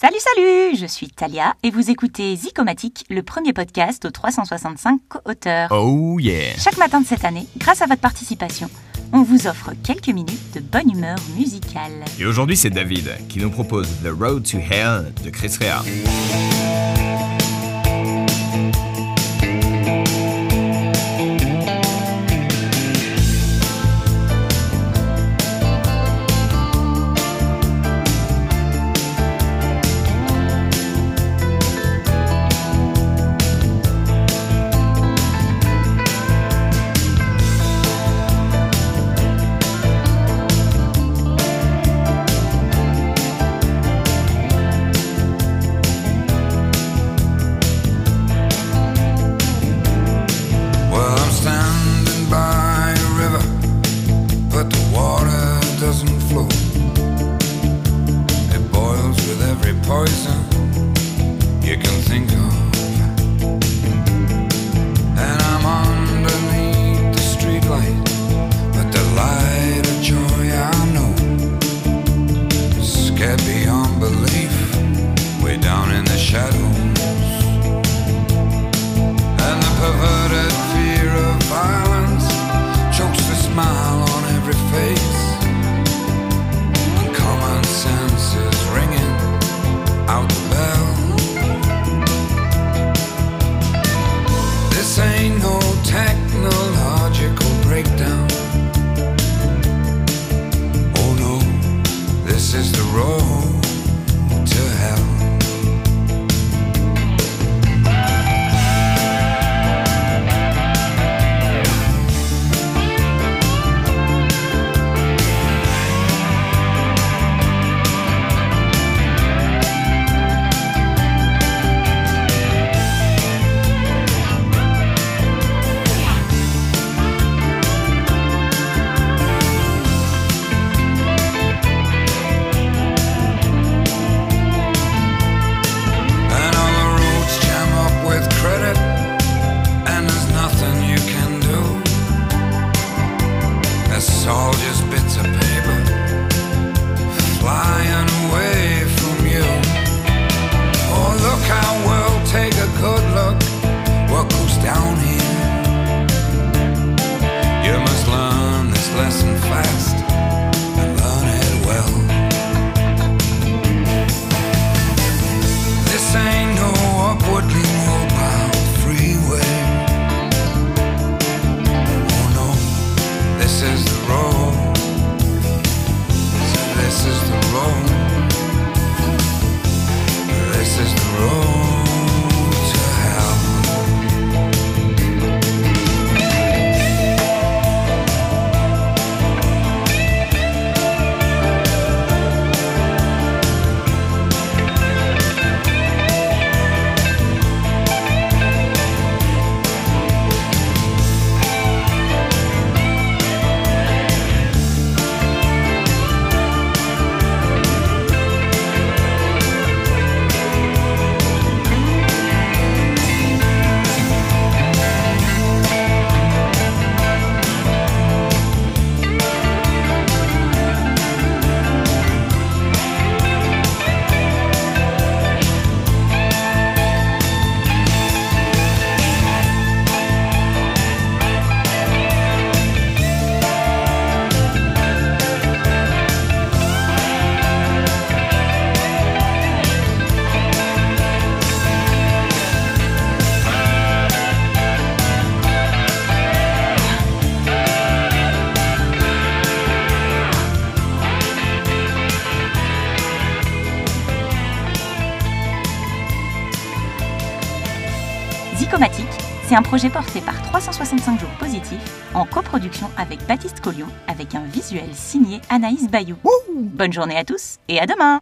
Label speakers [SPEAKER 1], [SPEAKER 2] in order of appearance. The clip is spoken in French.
[SPEAKER 1] Salut, salut Je suis Talia et vous écoutez Zicomatique, le premier podcast aux 365 co-auteurs.
[SPEAKER 2] Oh yeah
[SPEAKER 1] Chaque matin de cette année, grâce à votre participation, on vous offre quelques minutes de bonne humeur musicale.
[SPEAKER 2] Et aujourd'hui, c'est David qui nous propose The Road to Hell de Chris Rea.
[SPEAKER 3] Poison
[SPEAKER 1] Zicomatique, c'est un projet porté par 365 jours positifs en coproduction avec Baptiste Collion avec un visuel signé Anaïs Bayou. Bonne journée à tous et à demain